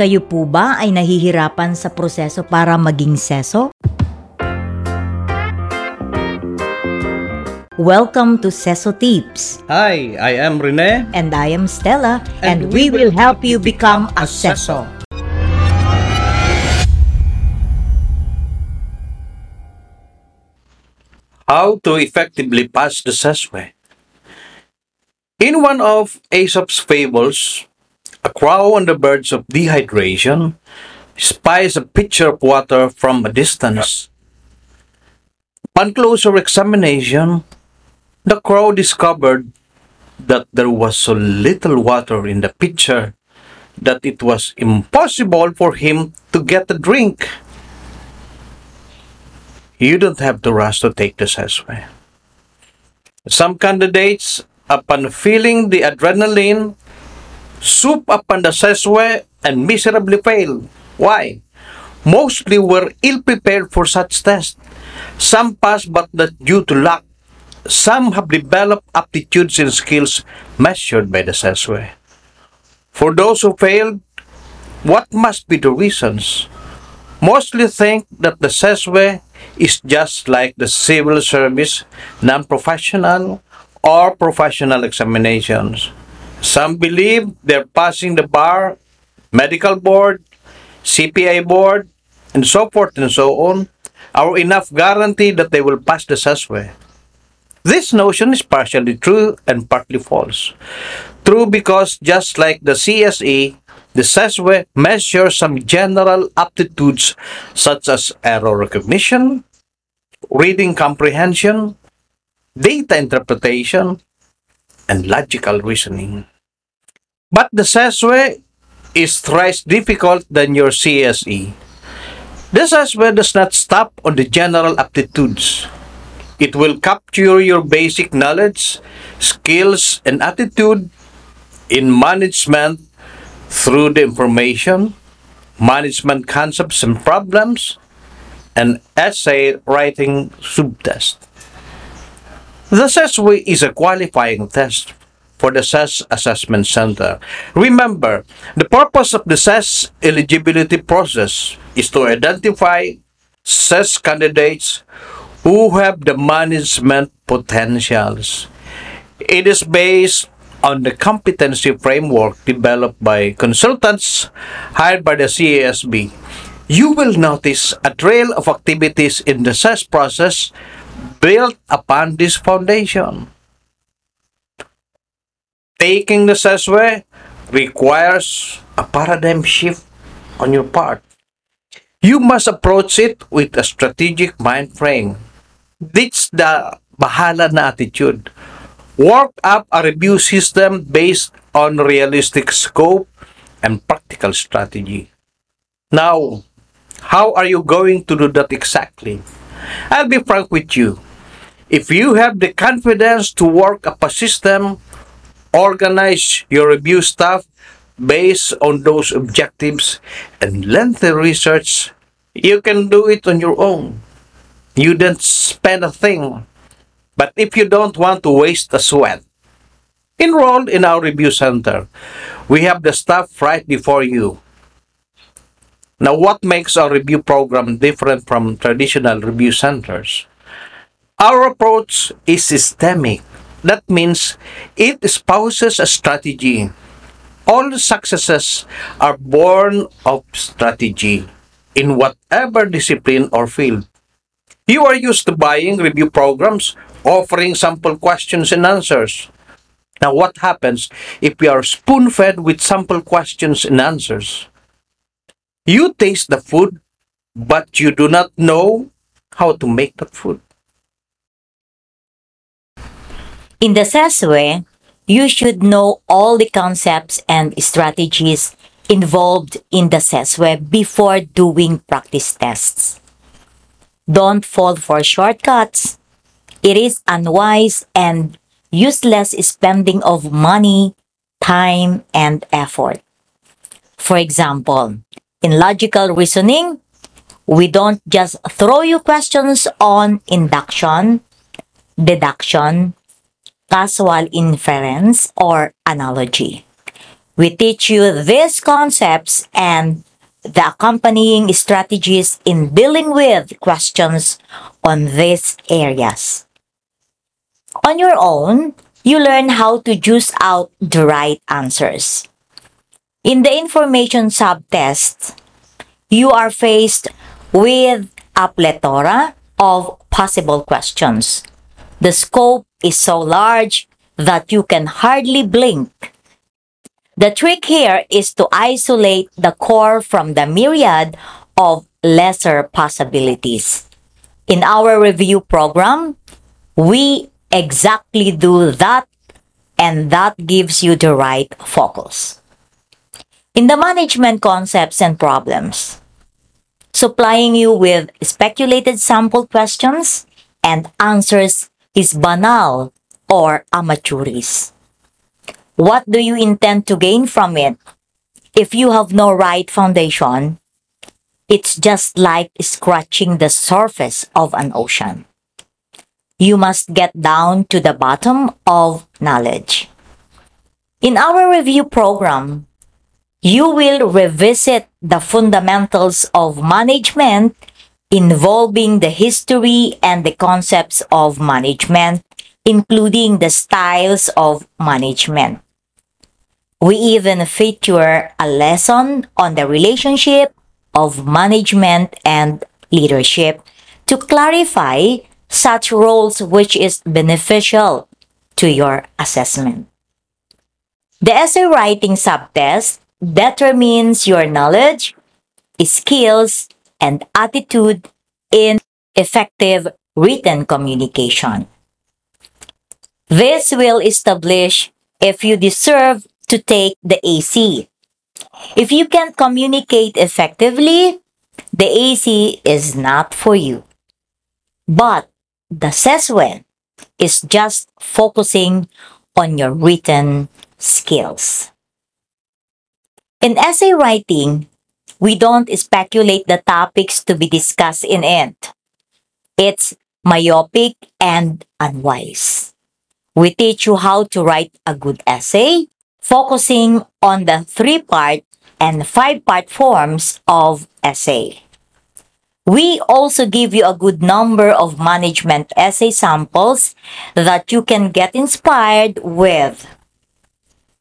Kayo po ba ay nahihirapan sa proseso para maging seso? Welcome to Seso Tips. Hi, I am Rene. And I am Stella, and, And we we will will help you become a seso. How to effectively pass the sesame. In one of Aesop's fables, a crow on the verge of dehydration spies a pitcher of water from a distance. Upon closer examination, the crow discovered that there was so little water in the pitcher that it was impossible for him to get a drink. You don't have to rush to take this CESWE. Some candidates, upon feeling the adrenaline, soup upon the CESWE and miserably fail. Why? Mostly were ill prepared for such tests. Some pass but not due to luck. Some have developed aptitudes and skills measured by the CESWE. For those who failed, what must be the reasons? Mostly think that the CESWE is just like the civil service, non-professional, or professional examinations. Some believe they're passing the bar, medical board, CPA board, and so forth and so on, are enough guarantee that they will pass the sesame. This notion is partially true and partly false. True because just like the CSE, the SESWE measures some general aptitudes such as error recognition, reading comprehension, data interpretation, and logical reasoning. But the CESWE is thrice difficult than your CSE. The CESWE does not stop on the general aptitudes. It will capture your basic knowledge, skills, and attitude in management through the information, management concepts and problems, and essay writing subtest. The CESWE is a qualifying test for the CES Assessment Center. Remember, the purpose of the CES eligibility process is to identify CES candidates who have the management potentials. It is based on the competency framework developed by consultants hired by the CESB. You will notice a trail of activities in the CES process built upon this foundation. Taking the CESWE requires a paradigm shift on your part. You must approach it with a strategic mind frame. Ditch the bahala na attitude. Work up a review system based on realistic scope and practical strategy. Now, how are you going to do that exactly? I'll be frank with you. If you have the confidence to work up a system, organize your review staff based on those objectives and lengthy research, you can do it on your own. You don't spend a thing. But if you don't want to waste a sweat, enroll in our review center. We have the staff right before you. Now, what makes our review program different from traditional review centers? Our approach is systemic. That means it espouses a strategy. All successes are born of strategy in whatever discipline or field. You are used to buying review programs, offering sample questions and answers. Now, what happens if we are spoon fed with sample questions and answers? You taste the food, but you do not know how to make that food. In the CESWE, you should know all the concepts and strategies involved in the CESWE before doing practice tests. Don't fall for shortcuts. It is unwise and useless spending of money, time, and effort. For example, in logical reasoning, we don't just throw you questions on induction, deduction, causal inference, or analogy. We teach you these concepts and the accompanying strategies in dealing with questions on these areas. On your own, you learn how to juice out the right answers. In the information subtest, you are faced with a plethora of possible questions. The scope is so large that you can hardly blink. The trick here is to isolate the core from the myriad of lesser possibilities. In our review program, we exactly do that, and that gives you the right focus. In the management concepts and problems, supplying you with speculated sample questions and answers is banal or amateuris. What do you intend to gain from it? If you have no right foundation, it's just like scratching the surface of an ocean. You must get down to the bottom of knowledge. In our review program, you will revisit the fundamentals of management involving the history and the concepts of management, including the styles of management. We even feature a lesson on the relationship of management and leadership to clarify such roles which is beneficial to your assessment. The essay writing subtest determines your knowledge, skills, and attitude in effective written communication. This will establish if you deserve to take the AC. If you can't communicate effectively, the AC is not for you. But the CESWE is just focusing on your written skills. In essay writing, we don't speculate the topics to be discussed in it. It's myopic and unwise. We teach you how to write a good essay, focusing on the three part and five part forms of essay. We also give you a good number of management essay samples that you can get inspired with.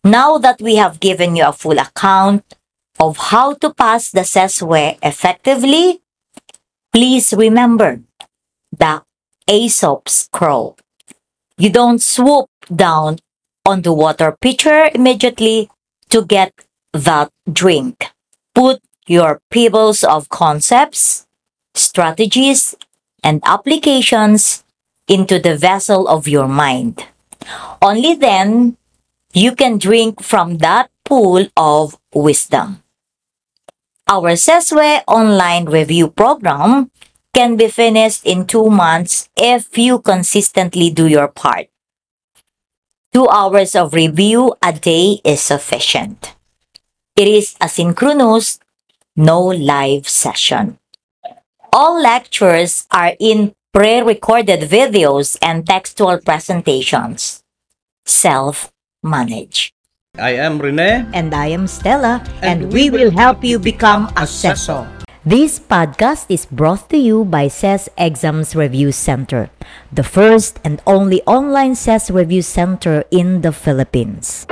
Now that we have given you a full account of how to pass the CESWE effectively, please remember the Aesop's crow. You don't swoop down on the water pitcher immediately to get that drink. Put your pebbles of concepts, strategies, and applications into the vessel of your mind. Only then you can drink from that pool of wisdom. Our CESWE online review program can be finished in two months if you consistently do your part. Two hours of review a day is sufficient. It is asynchronous, no live session. All lectures are in pre-recorded videos and textual presentations. Self-manage. I am Rene. And I am Stella, And and, we we, will help you become a CESO. This podcast is brought to you by CES Exams Review Center, the first and only online CES Review Center in the Philippines.